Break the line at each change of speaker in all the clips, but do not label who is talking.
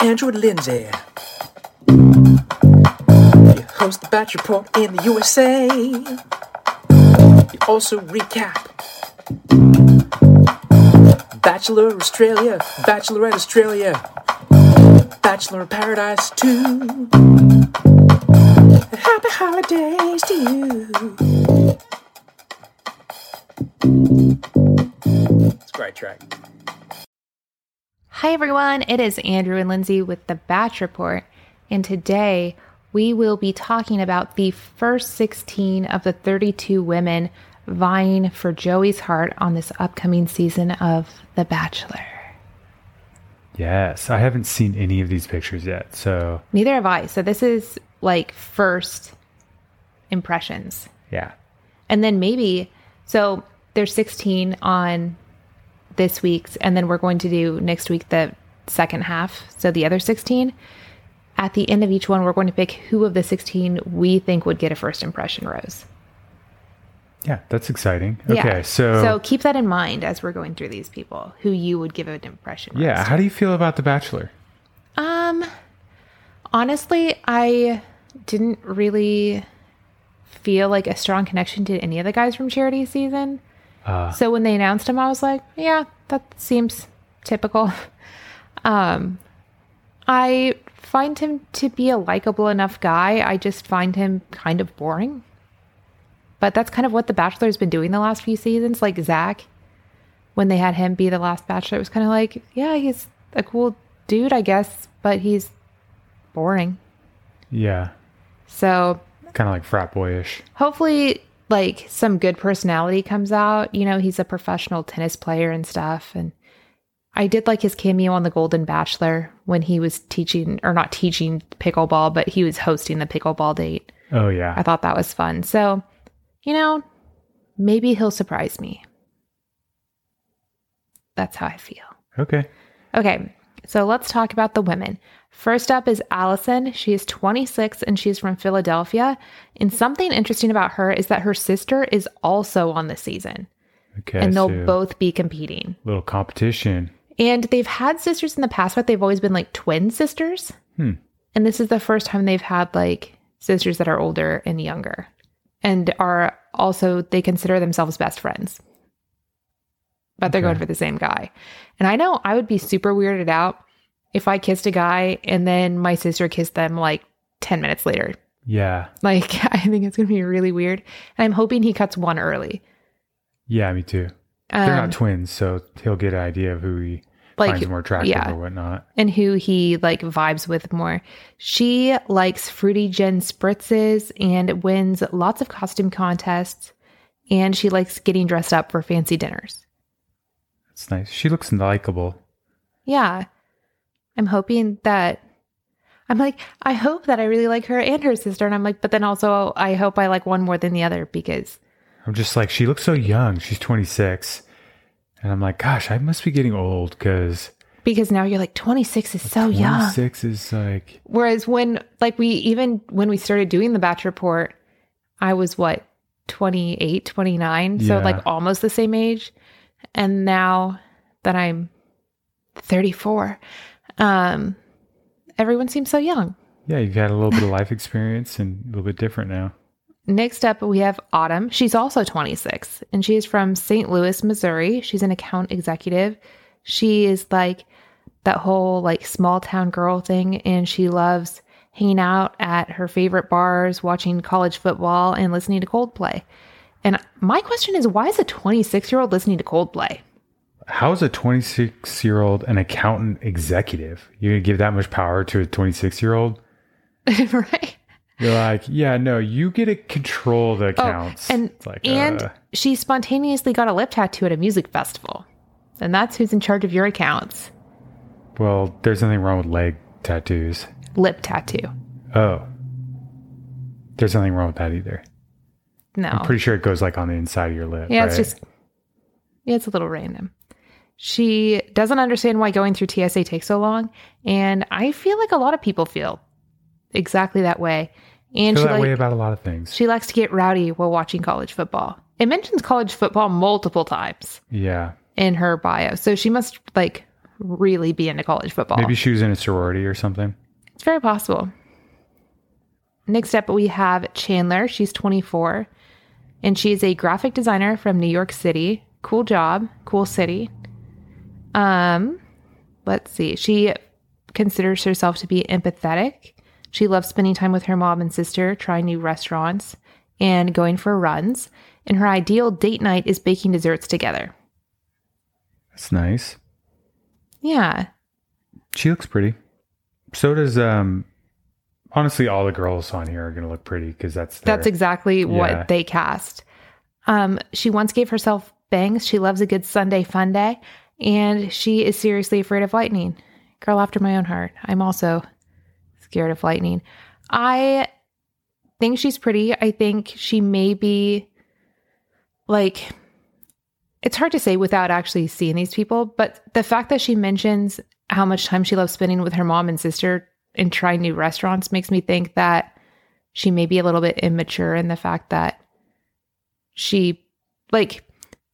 Andrew Lindsay. You host the Batch Report in the USA. You also recap Bachelor Australia, Bachelorette Australia, Bachelor in Paradise 2. Happy holidays to you. Track.
Hi, everyone. It is Andrew and Lindsay with the Batch Report. And today we will be talking about the first 16 of the 32 women vying for Joey's heart on this upcoming season of The Bachelor.
Yes, I haven't seen any of these pictures yet. So,
Neither have I. So this is like first impressions.
yeah.
And then maybe, so there's 16 on this week's, and then we're going to do next week the second half. So the other 16. At the end of each one, we're going to pick who of the 16 we think would get a first impression rose.
Yeah, that's exciting.
Yeah.
Okay, so,
so keep that in mind as we're going through these people, who you would give an impression. rose
yeah, how do you feel about The Bachelor?
Um, honestly, I didn't really feel like a strong connection to any of the guys from Charity season.
Uh,
So when they announced him, I was like, yeah, that seems typical. Um, I find him to be a likable enough guy. I just find him kind of boring. But that's kind of what The Bachelor's been doing the last few seasons. Like Zach, when they had him be the last Bachelor, it was kind of like, yeah, he's a cool dude, I guess, but he's boring.
yeah,
So
kind of like frat boyish.
hopefully like some good personality comes out. You know he's a professional tennis player and stuff. And i did like his cameo on the golden bachelor when he was teaching or not teaching pickleball but he was hosting the pickleball date.
Oh, yeah.
i thought that was fun. So you know maybe he'll surprise me. That's how i feel.
Okay.
Okay, so let's talk about the women. First up is Allison. She is 26 and she's from Philadelphia. And something interesting about her is that her sister is also on the season
Okay.
and they'll
so
both be competing.
little competition.
And they've had sisters in the past, but they've always been like twin sisters.
Hmm.
And this is the first time they've had like sisters that are older and younger and are also, they consider themselves best friends. But they're
Okay.
going for the same guy. And I know I would be super weirded out if I kissed a guy and then my sister kissed them like 10 minutes later.
Yeah.
Like, I think it's going to be really weird. And I'm hoping he cuts one early.
Yeah, me too.
Um,
They're not twins, so he'll get an idea of who he
like,
finds more attractive
yeah.
or whatnot.
and who he like vibes with more. She likes fruity gin spritzes and wins lots of costume contests. And she likes getting dressed up for fancy dinners.
It's nice. She looks likable.
Yeah. I'm hoping that I'm like, I hope that I really like her and her sister. And I'm like, but then also I hope I like one more than the other because
I'm just like, she looks so young. She's 26. And I'm like, gosh, I must be getting old because
because now you're like 26 is so young.
26 is like,
Whereas when like we even when we started doing the batch report, I was what 28, 29, so
Yeah.
like almost the same age. And now that I'm 34, um everyone seems so young.
yeah, you've had a little bit of life experience and a little bit different now.
Next up, we have Autumn. She's also 26 and she is from St. Louis, Missouri. She's an account executive. She is like that whole like small town girl thing and she loves hanging out at her favorite bars, watching college football and listening to Coldplay. And my question is why is a 26 year old listening to Coldplay?
How is a 26 year old an accountant executive? You're going to give that much power to a 26 year old?
right?
You're like, yeah, no, you get to control the accounts.
Oh, and
It's like,
and
uh,
she spontaneously got a lip tattoo at a music festival. And that's who's in charge of your accounts.
well, there's nothing wrong with leg tattoos.
Lip tattoo.
Oh, there's nothing wrong with that either.
No.
I'm pretty sure it goes like on the inside of your lip.
Yeah, it's just yeah, it's a little random. She doesn't understand why going through TSA takes so long, and I feel like a lot of people feel exactly that way. And
feel
she
that
like
way about a lot of things.
she likes to get rowdy while watching college football. It mentions college football multiple times
Yeah.
in her bio. So she must like really be into college football.
Maybe she was in a sorority or something.
It's very possible. Next up, we have Chandler. She's 24 and she's a graphic designer from New York City. Cool job, cool city. Um, let's see. She considers herself to be empathetic. She loves spending time with her mom and sister, trying new restaurants, and going for runs. And her ideal date night is baking desserts together.
That's nice.
Yeah.
She looks pretty. So does um honestly all the girls on here are gonna look pretty because that's their,
That's exactly
Yeah.
what they cast. Um, she once gave herself bangs. She loves a good Sunday fun day, and she is seriously afraid of lightning. Girl after my own heart. I'm also scared of lightning. I think she's pretty. I think she may be like it's hard to say without actually seeing these people, but the fact that she mentions how much time she loves spending with her mom and sister and trying new restaurants makes me think that she may be a little bit immature in the fact that she like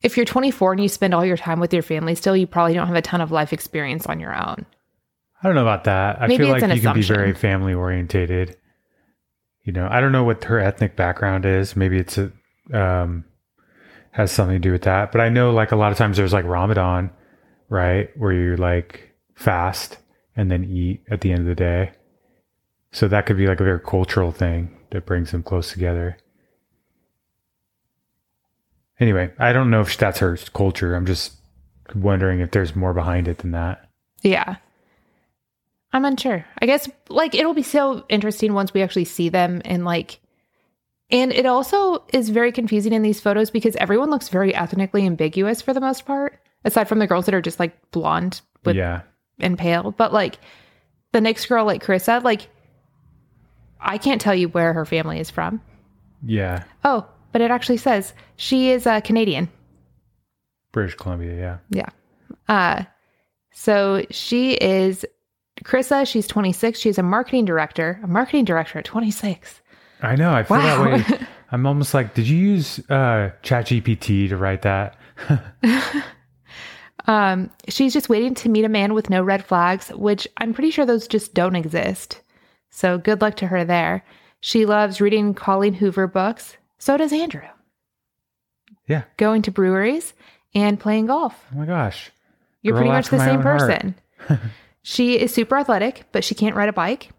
if you're 24 and you spend all your time with your family still you probably don't have a ton of life experience on your own
I don't know about that. I
Maybe
feel like you can be very family orientated. You know, I don't know what her ethnic background is. Maybe it's a um has something to do with that. But I know like a lot of times there's like Ramadan, right? Where you like fast and then eat at the end of the day. So that could be like a very cultural thing that brings them close together. Anyway, I don't know if that's her culture. I'm just wondering if there's more behind it than that.
yeah i'm unsure i guess like it'll be so interesting once we actually see them and like and it also is very confusing in these photos because everyone looks very ethnically ambiguous for the most part aside from the girls that are just like blonde with
yeah.
and pale. But like the next girl, like Carissa, like I can't tell you where her family is from.
Yeah.
Oh, but it actually says she is a Canadian.
British Columbia, yeah.
Yeah. Uh so she is Carissa, she's 26. She's a marketing director. A marketing director at 26.
I know. I feel
Wow.
that way. I'm almost like, did you use uh, ChatGPT to write that?
Um, she's just waiting to meet a man with no red flags, which I'm pretty sure those just don't exist. So good luck to her there. She loves reading Colleen Hoover books. So does Andrew.
Yeah.
Going to breweries and playing golf.
Oh my gosh.
You're
Girl
pretty much the same person. she is super athletic, but she can't ride a bike.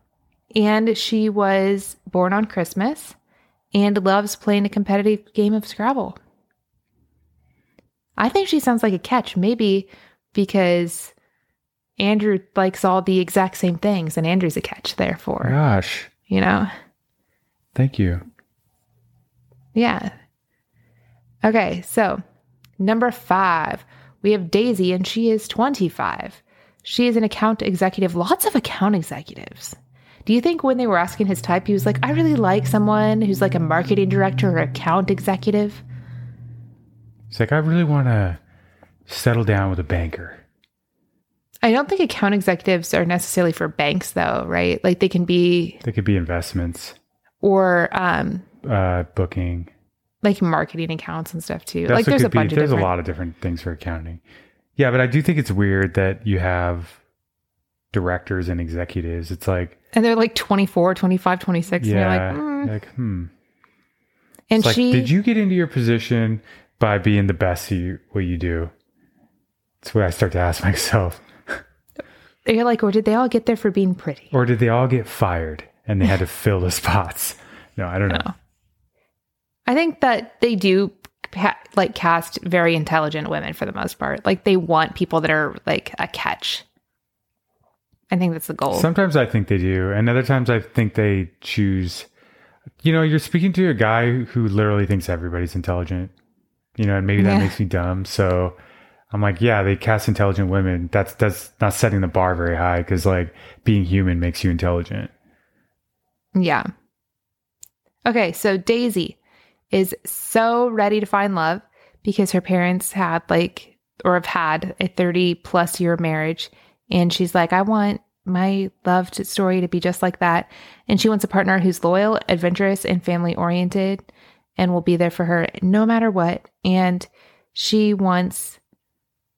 And she was born on Christmas and loves playing a competitive game of Scrabble. I think she sounds like a catch, maybe because Andrew likes all the exact same things, and Andrew's a catch, therefore,
Gosh.
you know?
Thank you.
Yeah. Okay, so number five, we have Daisy, and she is 25. She is an account executive, lots of account executives. Do you think when they were asking his type, he was like, I really like someone who's like a marketing director or account executive?
It's like, I really want to settle down with a banker.
I don't think account executives are necessarily for banks, though, right? Like they can be,
They could be investments,
or um,
uh, booking.
like marketing accounts and stuff too.
That's
like there's a bunch
be,
of
There's
different.
a lot of different things for accounting. Yeah, but I do think it's weird that you have directors and executives. It's like,
and they're like 24, 25, 26.
yeah,
and you're like, mm.
like, hmm.
and
It's like,
she,
did you get into your position by being the best at you, what you do? That's what I start to ask myself.
you're like, or did they all get there for being pretty?
Or did they all get fired and they had to fill the spots? No, I don't know.
I think that they do like cast very intelligent women for the most part. Like they want people that are like a catch. I think that's the goal.
Sometimes I think they do, and other times I think they choose. You know, you're speaking to a guy who literally thinks everybody's intelligent. You know, and maybe that
Yeah.
makes me dumb. So I'm like, yeah, they cast intelligent women. That's that's not setting the bar very high because like being human makes you intelligent.
yeah. Okay, so Daisy is so ready to find love because her parents had like or have had a 30 plus year marriage and she's like I want my love to- story to be just like that and she wants a partner who's loyal, adventurous and family oriented and will be there for her no matter what. And she wants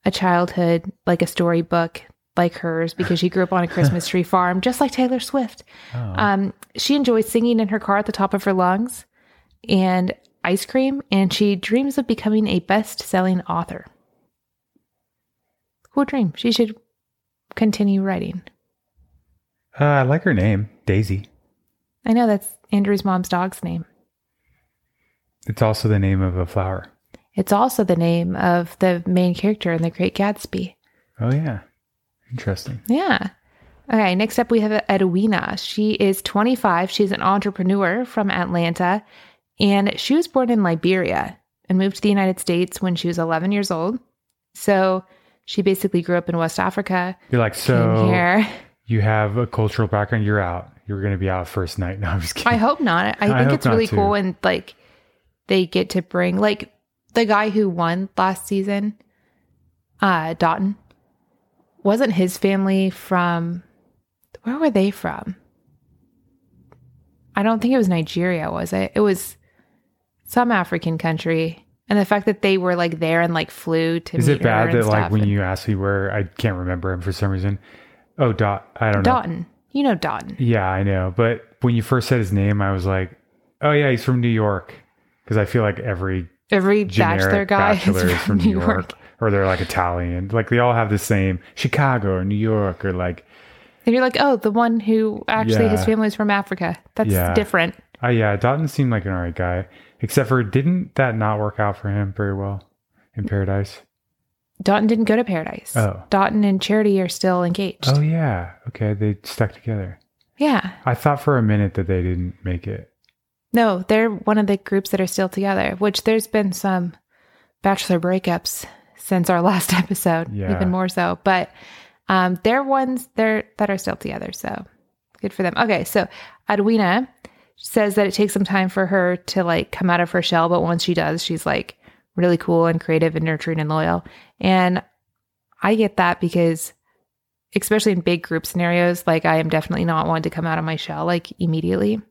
a childhood like a storybook like hers because she grew up on a Christmas tree farm, just like Taylor Swift.
Oh.
Um, she enjoys singing in her car at the top of her lungs and ice cream, and she dreams of becoming a best selling author. Cool dream. She should continue writing.
Uh, I like her name, Daisy.
I know that's Andrew's mom's dog's name.
It's also the name of a flower.
It's also the name of the main character in The Great Gatsby.
Oh yeah, interesting.
Yeah. Okay, next up we have Edwina. She is 25. She's an entrepreneur from Atlanta, and she was born in Liberia and moved to the United States when she was 11 years old. So she basically grew up in West Africa.
You're like so.
here.
You have a cultural background. You're out. You're going to be out first night. No, I'm just kidding.
I hope not. I
I
think it's really
too.
cool and like they get to bring like the guy who won last season, uh Dotun, wasn't his family from where were they from? I don't think it was Nigeria, was it? It was some African country. And the fact that they were like there and like flew to
Is it bad that like when
and-
you ask me where I can't remember him for some reason? Oh, Dot. I don't know.
Dotun. You know Dotun.
Yeah, I know. But when you first said his name, I was like, oh yeah, he's from New York. Because I feel like every
Every bachelor guy
bachelor
is from, New York.
or they're like Italian. Like they all have the same Chicago or New York or like
And you're like, oh, the one who actually his
Yeah.
family is from Africa. That's
Yeah.
different.
oh yeah, Dotun seemed like an alright guy. Except for didn't that not work out for him very well in Paradise?
Dotun didn't go to paradise.
Oh.
Dotun and Charity are still engaged.
Oh yeah. Okay, they stuck together.
Yeah.
I thought for a minute that they didn't make it.
No, they're one of the groups that are still together, which there's been some bachelor breakups since our last episode,
Yeah.
even more so. But um, they're ones they're, that are still together. So good for them. Okay. So Edwina says that it takes some time for her to like come out of her shell. But once she does, she's like really cool and creative and nurturing and loyal. And I get that because especially in big group scenarios, like I am definitely not one to come out of my shell like immediately.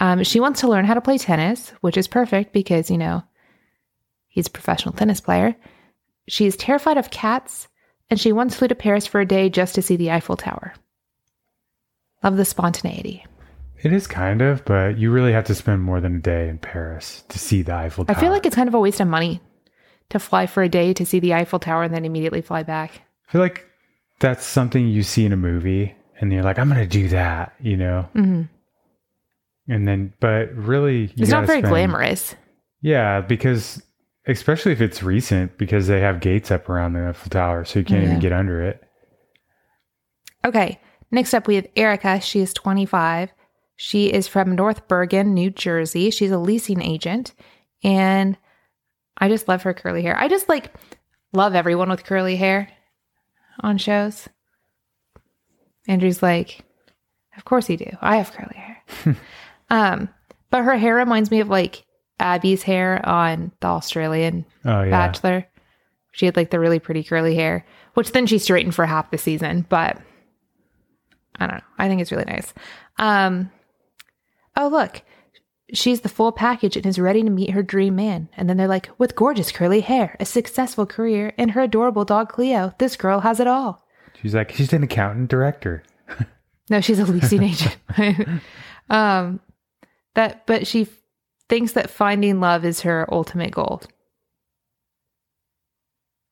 Um, she wants to learn how to play tennis, which is perfect because, you know, he's a professional tennis player. She is terrified of cats and she once flew to Paris for a day just to see the Eiffel Tower. Love the spontaneity.
It is kind of, but you really have to spend more than a day in Paris to see the Eiffel Tower.
I feel like it's kind of a waste of money to fly for a day to see the Eiffel Tower and then immediately fly back.
I feel like that's something you see in a movie and you're like, I'm going to do that, you know?
hmm
And then, but really, you
It's not very
spend-
glamorous.
Yeah, because especially if it's recent, because they have gates up around the Eiffel Tower, so you can't
Yeah.
even get under it.
Okay. Next up, we have Erika. She is 25. She is from North Bergen, New Jersey. She's a leasing agent. And I just love her curly hair. I just like love everyone with curly hair on shows. Andrew's like, Of course you do. I have curly hair. um, but her hair reminds me of like Abby's hair on the Australian
Oh yeah,
Bachelor. She had like the really pretty curly hair, which then she straightened for half the season, but I don't know. I think it's really nice. Um Oh look, she's the full package and is ready to meet her dream man. And then they're like, with gorgeous curly hair, a successful career, and her adorable dog Cleo, this girl has it all.
she's like she's an accountant director.
No, she's a leasing agent. um that but she thinks that finding love is her ultimate goal.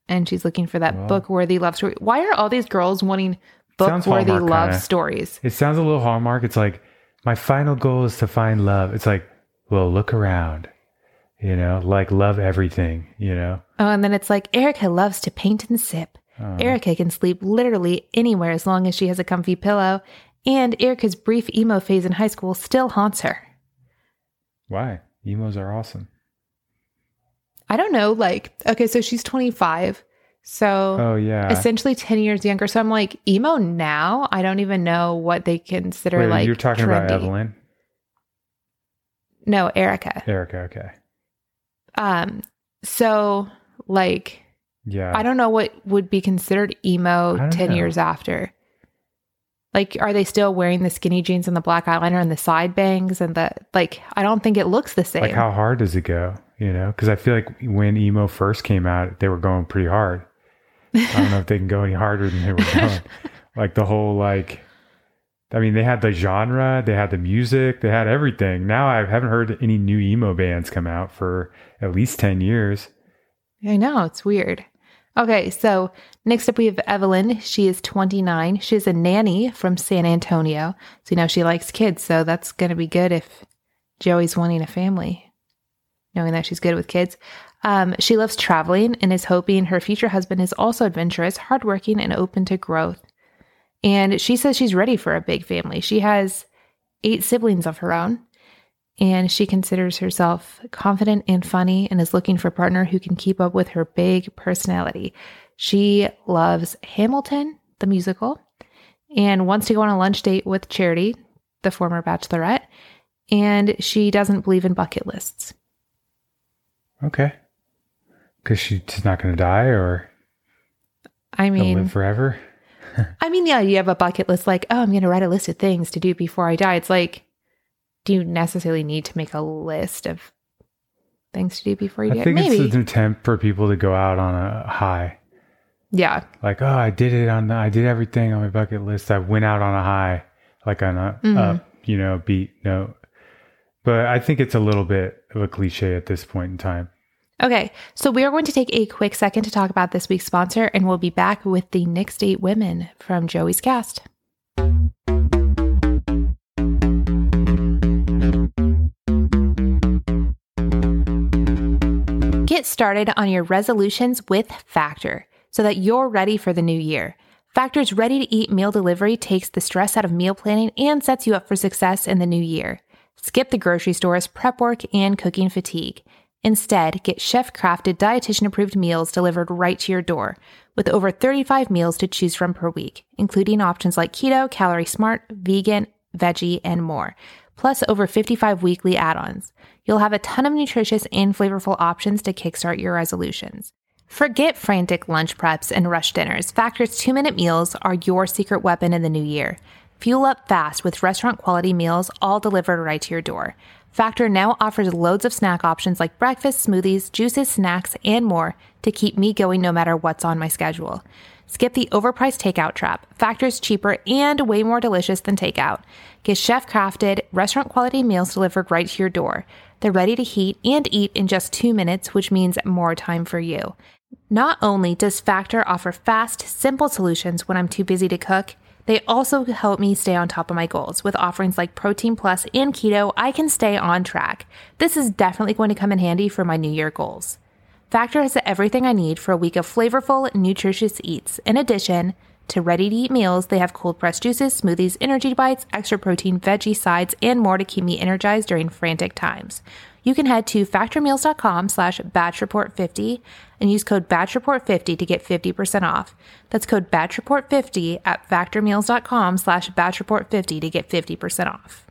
And she's looking for that
Well-
book-worthy love story. Why are all these girls wanting book-worthy love
kinda.
stories?
It sounds a little hallmark. It's like my final goal is to find love. It's like, well, look around, you know, like love everything, you know.
Oh, and then it's like Erika loves to paint and sip.
Oh.
Erika can sleep literally anywhere as long as she has a comfy pillow. And Erika's brief emo phase in high school still haunts her.
Why? Emos are awesome.
I don't know. Like, okay, so she's 25. So
Oh yeah.
essentially 10 years younger. So I'm like, emo now? I don't even know what they consider
Wait,
like.
you're talking about. Evelyn,
No, Erika.
Erika. Okay.
Um, so like,
Yeah.
I don't know what would be considered emo 10
know.
years after. Like, are they still wearing the skinny jeans and the black eyeliner and the side bangs and the like? I don't think it looks the same.
Like how hard does it go? You know, because I feel like when emo first came out, they were going pretty hard. I don't know if they can go any harder than they were going. like the whole like, I mean, they had the genre, they had the music, they had everything. Now I haven't heard any new emo bands come out for at least ten years.
I know, it's weird. Okay, so next up we have Evelyn. She is 29. She's a nanny from San Antonio. So, you know, she likes kids. So that's going to be good if Joey's wanting a family, knowing that she's good with kids. Um, she loves traveling and is hoping her future husband is also adventurous, hardworking, and open to growth. And she says she's ready for a big family. She has eight siblings of her own and she considers herself confident and funny and is looking for a partner who can keep up with her big personality. She loves Hamilton, the musical, and wants to go on a lunch date with Charity, the former bachelorette, and she doesn't believe in bucket lists.
Okay, because she's not going to die or
I mean,
live forever.
I mean, yeah, you have a bucket list like, oh, I'm going to write a list of things to do before I die. It's like, do you necessarily need to make a list of things to do before you
I
die?
I think
Maybe.
it's an attempt for people to go out on a high.
yeah.
Like, oh, I did it on the, I did everything on my bucket list. I went out on a high, like on a
Mhm.
up, you know, beat note. But I think it's a little bit of a cliche at this point in time.
Okay, so we are going to take a quick second to talk about this week's sponsor, and we'll be back with the next eight women from Joey's cast. Get started on your resolutions with Factor so that you're ready for the new year. Factor's ready to eat meal delivery takes the stress out of meal planning and sets you up for success in the new year. Skip the grocery stores, prep work, and cooking fatigue. Instead, get chef crafted, dietitian approved meals delivered right to your door with over 35 meals to choose from per week, including options like keto, calorie smart, vegan, veggie, and more, plus over 55 weekly add ons. You'll have a ton of nutritious and flavorful options to kickstart your resolutions. Forget frantic lunch preps and rush dinners. Factor's two minute meals are your secret weapon in the new year. Fuel up fast with restaurant quality meals all delivered right to your door. Factor now offers loads of snack options like breakfast, smoothies, juices, snacks, and more to keep me going no matter what's on my schedule. Skip the overpriced takeout trap. Factor is cheaper and way more delicious than takeout. Get chef crafted, restaurant quality meals delivered right to your door. They're ready to heat and eat in just two minutes, which means more time for you. Not only does Factor offer fast, simple solutions when I'm too busy to cook, they also help me stay on top of my goals. With offerings like Protein Plus and Keto, I can stay on track. This is definitely going to come in handy for my New Year goals. Factor has everything I need for a week of flavorful, nutritious eats. In addition to ready to eat meals, they have cold pressed juices, smoothies, energy bites, extra protein, veggie sides, and more to keep me energized during frantic times. You can head to factormeals.com slash batchreport50 and use code batchreport50 to get 50% off. That's code batchreport50 at factormeals.com slash batchreport50 to get 50% off.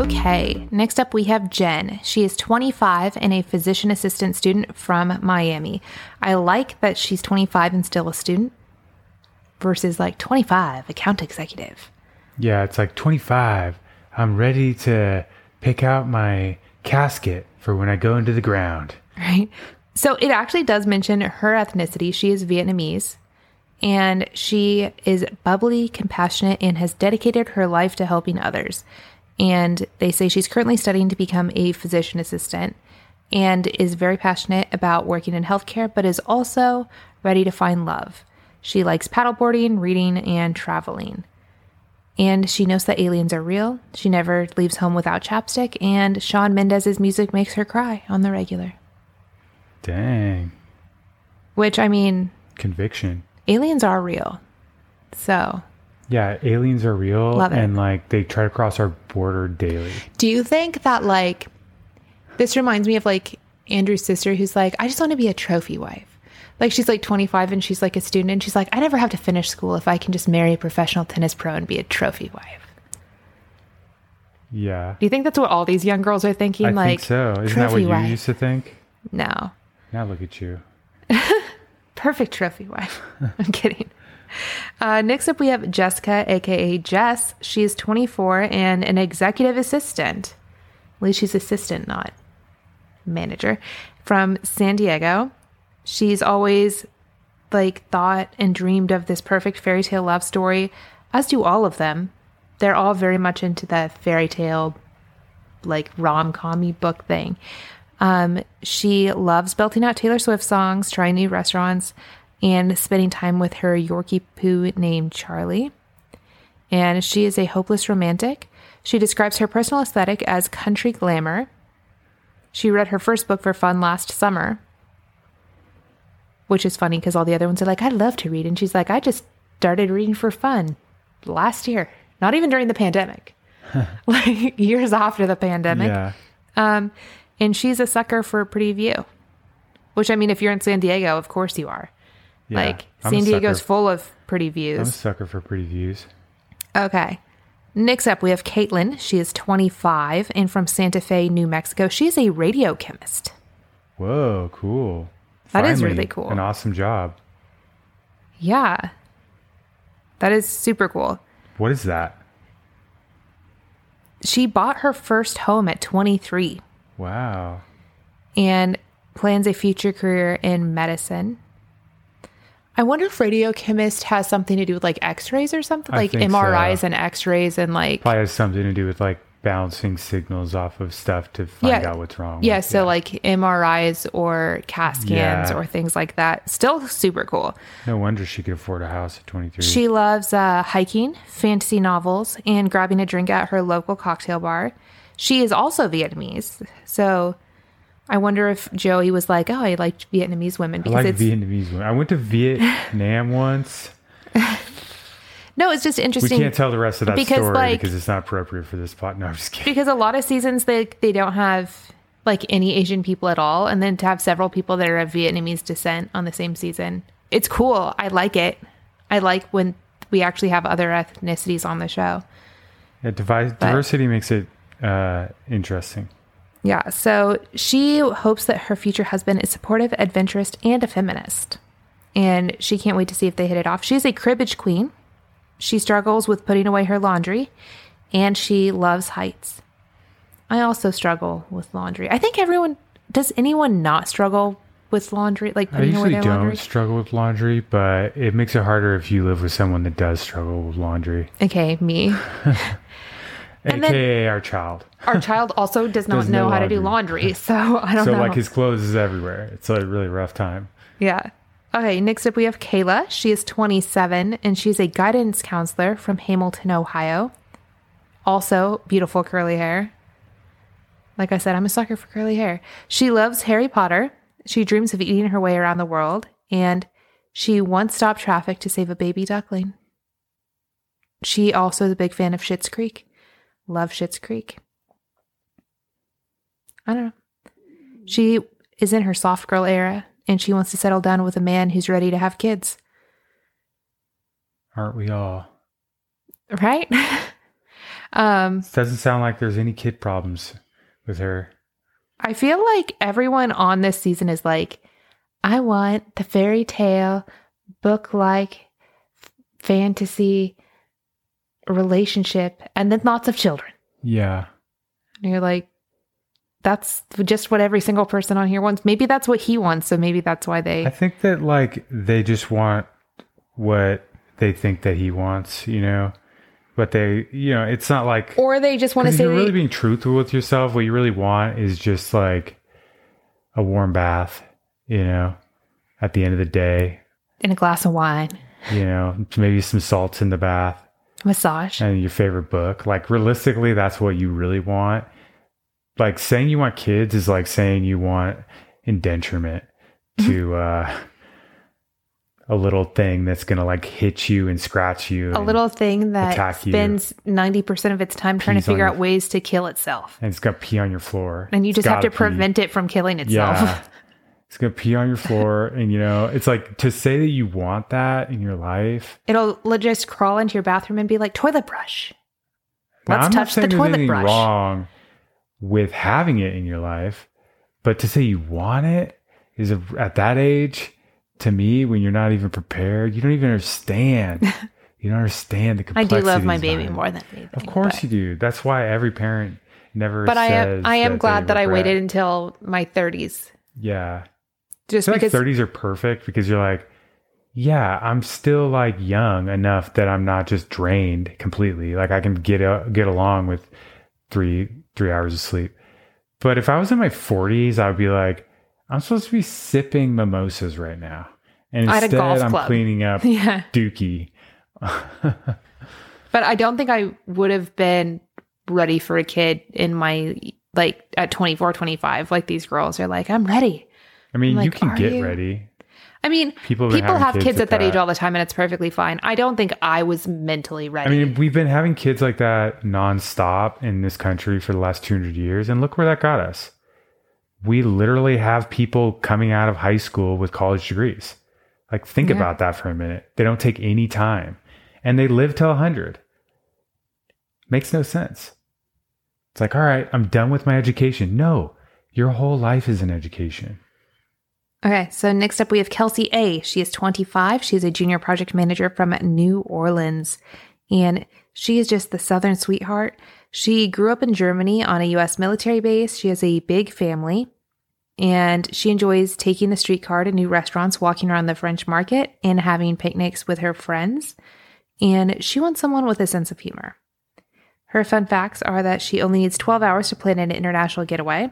Okay, next up we have Jen. She is 25 and a physician assistant student from Miami. I like that she's 25 and still a student versus like 25 account executive.
Yeah, it's like 25. I'm ready to pick out my casket for when I go into the ground.
right? So it actually does mention her ethnicity. She is Vietnamese and she is bubbly, compassionate, and has dedicated her life to helping others. And they say she's currently studying to become a physician assistant and is very passionate about working in healthcare, but is also ready to find love. She likes paddleboarding, reading, and traveling. And she knows that aliens are real. She never leaves home without chapstick, and Shawn Mendes's music makes her cry on the regular.
Dang.
Which, I mean,
Conviction.
aliens are real. So,
Yeah, aliens are real
Love it.
and like they try to cross our border daily.
do you think that, like, this reminds me of like Andrew's sister who's like, I just want to be a trophy wife. Like, she's like 25 and she's like a student, and she's like, I never have to finish school if I can just marry a professional tennis pro and be a trophy wife.
Yeah.
Do you think that's what all these young girls are thinking?
I
like,
think so. Isn't that what you
wife.
used to think?
No.
Now look at you.
Perfect trophy wife. I'm kidding. Uh, next up, we have Jessica, aka Jess. She's 24 and an executive assistant. At least she's assistant, not manager, from San Diego. She's always like thought and dreamed of this perfect fairy tale love story, as do all of them. They're all very much into the fairy tale, like rom com book thing. Um, she loves belting out Taylor Swift songs, trying new restaurants, and spending time with her Yorkie poo named Charlie. And she is a hopeless romantic. She describes her personal aesthetic as country glamour. She read her first book for fun last summer, which is funny because all the other ones are like, I love to read. And she's like, I just started reading for fun last year, not even during the pandemic, like years after the pandemic.
Yeah.
Um, and she's a sucker for a pretty view, which I mean, if you're in San Diego, of course you are.
Yeah.
Like
I'm
San Diego's full of pretty views.
I'm a sucker for pretty views.
Okay. Next up, we have Katelyn. She is 25 and from Santa Fe, New Mexico. She is a radio chemist.
Whoa, cool.
That is
Finally,
really cool.
An awesome job.
Yeah. That is super cool.
What is that?
She bought her first home at 23
Wow.
and plans a future career in medicine. I wonder if radio chemist has something to do with like x-rays or something,
I
like MRIs
so.
and x-rays and like
Probably has something to do with like bouncing signals off of stuff to find
Yeah.
out what's wrong.
Yeah, so like MRIs or CAT scans
Yeah.
or things like that. Still super cool.
no wonder she could afford a house at 23.
She loves uh, hiking, fantasy novels, and grabbing a drink at her local cocktail bar. She is also Vietnamese. So I wonder if Joey was like, oh, I like Vietnamese women
I
because
like
it's.
Vietnamese women. I went to Vietnam once.
no, it's just interesting.
We can't tell the rest of that
Because,
story
like-
because it's not appropriate for this plot. No, I'm just kidding.
because a lot of seasons they they don't have like any Asian people at all, and then to have several people that are of Vietnamese descent on the same season, it's cool. I like it. I like when we actually have other ethnicities on the show.
Yeah, diversity makes it uh, interesting.
Yeah, so she hopes that her future husband is supportive, adventurous, and a feminist. And she can't wait to see if they hit it off. She's a cribbage queen. She struggles with putting away her laundry, and she loves heights. I also struggle with laundry. I think everyone does anyone not struggle with laundry, like
I usually
their
don't
laundry?
struggle with laundry, but it makes it harder if you live with someone that does struggle with laundry,
Okay, me. And then-
aka our child.
Our child also does not
Does
know
no
how to do
laundry.
so I don't know.
So
know.
like his clothes is everywhere. It's a really rough time.
Yeah. Okay, next up we have Kayla. She is 27 and she's a guidance counselor from Hamilton, Ohio. Also, beautiful curly hair. Like I said, I'm a sucker for curly hair. She loves Harry Potter. She dreams of eating her way around the world. And she once stopped traffic to save a baby duckling. She also is a big fan of Schitt's Creek. Love Schitt's Creek. I don't know. She is in her soft girl era and she wants to settle down with a man who's ready to have kids.
Aren't we all?
Right? um,
Doesn't sound like there's any kid problems with her.
I feel like everyone on this season is like, I want the fairy tale book like fantasy relationship and then lots of children.
Yeah.
And you're like, that's just what every single person on here wants. Maybe that's what he wants. So maybe that's why they.
I think that like they just want what they think that he wants, you know. But they, you know, it's not like
or they just want to say
you're
they-
really being truthful with yourself. What you really want is just like a warm bath, you know, at the end of the day,
And a glass of wine,
you know, maybe some salts in the bath
massage.
and your favorite book. Like realistically, that's what you really want. Like saying you want kids is like saying you want indenturement to uh a little thing that's gonna like hit you and scratch you.
a little thing that
attack you.
spends 90% of its time trying to
Pees
figure
your-
out ways to kill itself.
and it's gonna pee on your floor.
And you just have to
pee.
prevent it from killing itself.
Yeah. It's gonna pee on your floor, and you know, it's like to say that you want that in your life.
It'll just crawl into your bathroom and be like, toilet brush.
Now,
Let's
I'm
touch the toilet brush.
wrong with having it in your life, but to say you want it is at that age, to me, when you're not even prepared, you don't even understand. you don't understand the complexity
I do love my baby more than anything.
Of course
but,
you do. That's why every parent never.
but I am I am glad that I waited until my 30s
Yeah,
just
I feel
because
like 30s are perfect because you're like, yeah, I'm still like young enough that I'm not just drained completely. Like I can get a, get along with three three hours of sleep. But if I was in my 40s, I would be like, I'm supposed to be sipping mimosas right now, and instead I'm
club.
cleaning up
yeah.
Dookie.
But I don't think I would have been ready for a kid in my like at 24, 25 like these girls are like I'm ready.
I mean,
Like,
you can get
you?
ready.
I mean,
People have
people have kids, at that, age all the time and it's perfectly fine. I don't think I was mentally ready.
I mean, we've been having kids like that nonstop in this country for the last 200 years, and look where that got us. We literally have people coming out of high school with college degrees. Like, think
Yeah.
about that for a minute. They don't take any time, and they live till 100. Makes no sense. It's like, all right, I'm done with my education. No, your whole life is an education.
Okay, so next up we have Kelsey A. She is 25. She's a junior project manager from New Orleans. And she is just the Southern sweetheart. She grew up in Germany on a US military base. She has a big family. And she enjoys taking the streetcar to new restaurants, walking around the French market, and having picnics with her friends. And she wants someone with a sense of humor. Her fun facts are that she only needs 12 hours to plan an international getaway.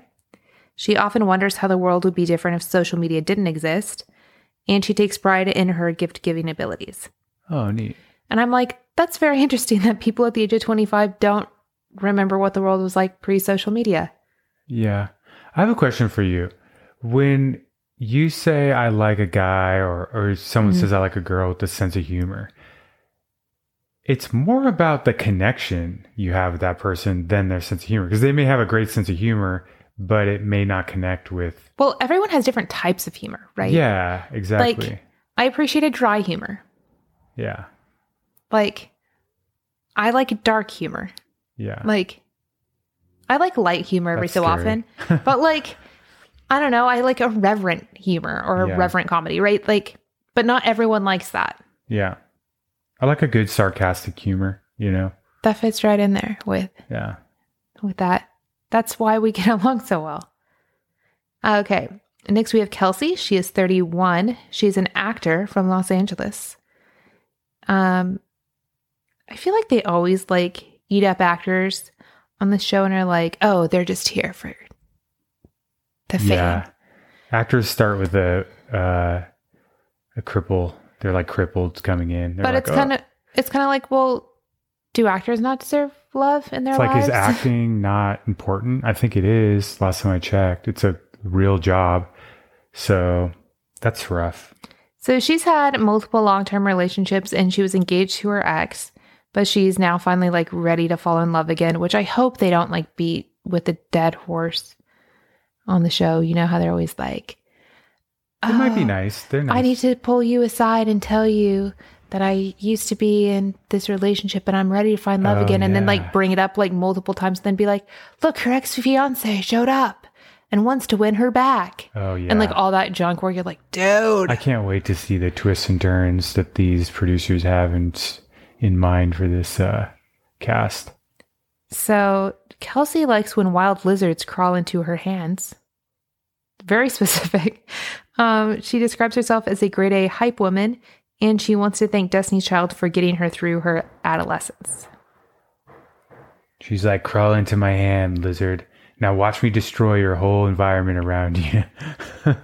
She often wonders how the world would be different if social media didn't exist, and she takes pride in her gift giving abilities.
Oh, neat.
And I'm like, that's very interesting that people at the age of 25 don't remember what the world was like pre social media.
Yeah. I have a question for you. When you say I like a guy or or someone
Mhm.
says I like a girl with a sense of humor, it's more about the connection you have with that person than their sense of humor because they may have a great sense of humor, but it may not connect with
Well, everyone has different types of humor, right?
Yeah, exactly.
Like, I appreciated dry humor.
yeah.
Like, I like dark humor.
Yeah.
Like, I like light humor every
That's
so
scary.
often, but like, I don't know, I like a reverent humor or a
Yeah.
reverent comedy, right? Like, but not everyone likes that.
yeah. I like a good sarcastic humor, you know.
That fits right in there with
Yeah.
with that. That's why we get along so well. Okay. Next, we have Kelsey. She is 31. She's an actor from Los Angeles. Um, I feel like they always like eat up actors on the show and are like, oh, they're just here for the fame.
Yeah. Actors start with a uh, a cripple. They're like crippled coming in. They're
but
like,
it's
"Oh."
kind of it's kind of like, well, do actors not deserve love in their
It's like
lives?
is acting not important? I think it is. Last time I checked, it's a real job. So that's rough.
So she's had multiple long term relationships and she was engaged to her ex, but she's now finally like ready to fall in love again, which I hope they don't like beat with a dead horse on the show. You know how they're always like,
It might be
"Oh,
nice. They're nice.
I need to pull you aside and tell you that I used to be in this relationship and I'm ready to find love
Oh,
again. And then like bring it up like multiple times, and then be like, look, her ex fiance showed up and wants to win her back.
Oh yeah.
And like all that junk where you're like, dude.
I can't wait to see the twists and turns that these producers have in in mind for this uh, cast.
So Kelsey likes when wild lizards crawl into her hands. Very specific. Um, she describes herself as a grade A hype woman, and she wants to thank Destiny's Child for getting her through her adolescence.
She's like, crawl into my hand, lizard. Now watch me destroy your whole environment around you.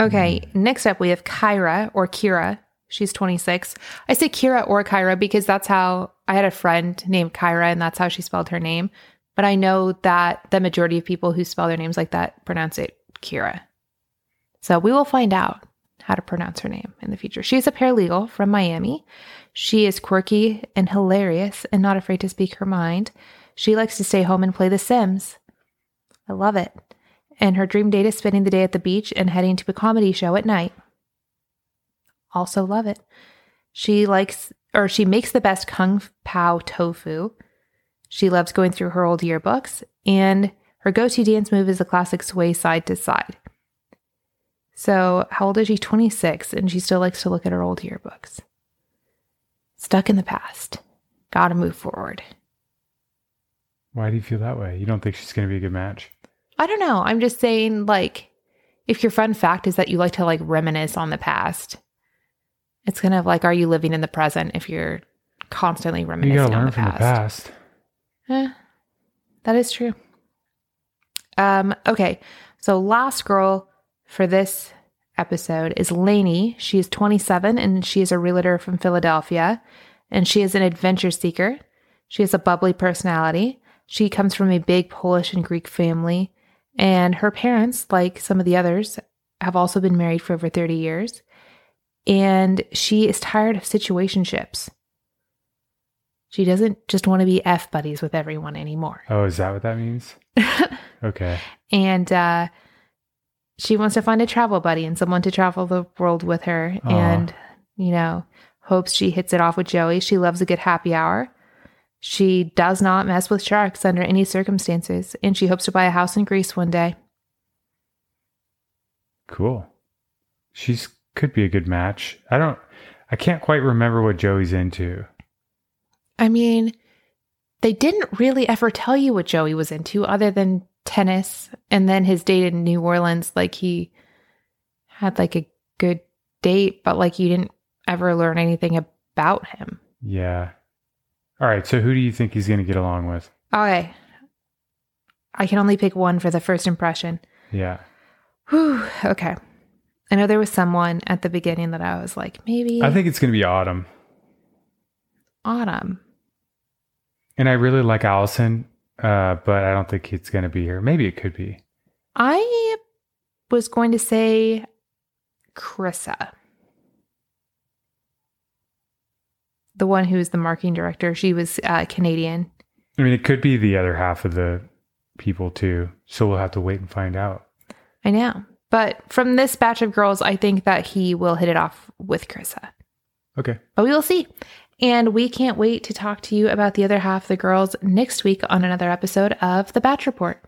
Okay, hmm. next up we have Kyra or Kira. She's 26. I say Kira or Kyra because that's how I had a friend named Kyra, and that's how she spelled her name. But I know that the majority of people who spell their names like that pronounce it Kira. So we will find out how to pronounce her name in the future. She is a paralegal from Miami. She is quirky and hilarious and not afraid to speak her mind. She likes to stay home and play The Sims. I love it. And her dream date is spending the day at the beach and heading to a comedy show at night. Also love it. She likes or she makes the best kung pao tofu. She loves going through her old yearbooks and her go-to dance move is the classic sway side to side. So, how old is she? 26, and she still likes to look at her old yearbooks. Stuck in the past. Gotta move forward.
Why do you feel that way? You don't think she's going to be a good match?
I don't know. I'm just saying, like, if your fun fact is that you like to like reminisce on the past, it's kind of like, are you living in the present if you're constantly
You
reminiscing
got to
on
learn
the
from the
past?
past.
Eh, that is true. Um, okay. So last girl for this episode is Lanie. She is 27 and she is a realtor from Philadelphia and she is an adventure seeker. She has a bubbly personality. She comes from a big Polish and Greek family and her parents, like some of the others, have also been married for over 30 years. And she is tired of situationships. She doesn't just want to be F buddies with everyone anymore.
Oh, is that what that means? okay.
and uh, she wants to find a travel buddy and someone to travel the world with her
Aw.
and you know hopes she hits it off with joey she loves a good happy hour she does not mess with sharks under any circumstances and she hopes to buy a house in greece one day
Cool. She's could be a good match. I don't I can't quite remember what Joey's into.
i mean they didn't really ever tell you what joey was into other than tennis and then his date in new orleans like he had like a good date but like you didn't ever learn anything about him
Yeah. All right, so who do you think he's going to get along with?
Okay. I can only pick one for the first impression.
Yeah.
Whew, okay. I know there was someone at the beginning that I was like, maybe
I think it's going to be Autumn.
Autumn.
And I really like Allison, uh, but I don't think it's going to be here. Maybe it could be.
I was going to say Chrissa. The one who's the marketing director. She was uh, Canadian.
I mean, it could be the other half of the people too. So we'll have to wait and find out.
I know. But from this batch of girls, I think that he will hit it off with Chrissa.
Okay.
But we will see. And we can't wait to talk to you about the other half of the girls next week on another episode of The Batch Report.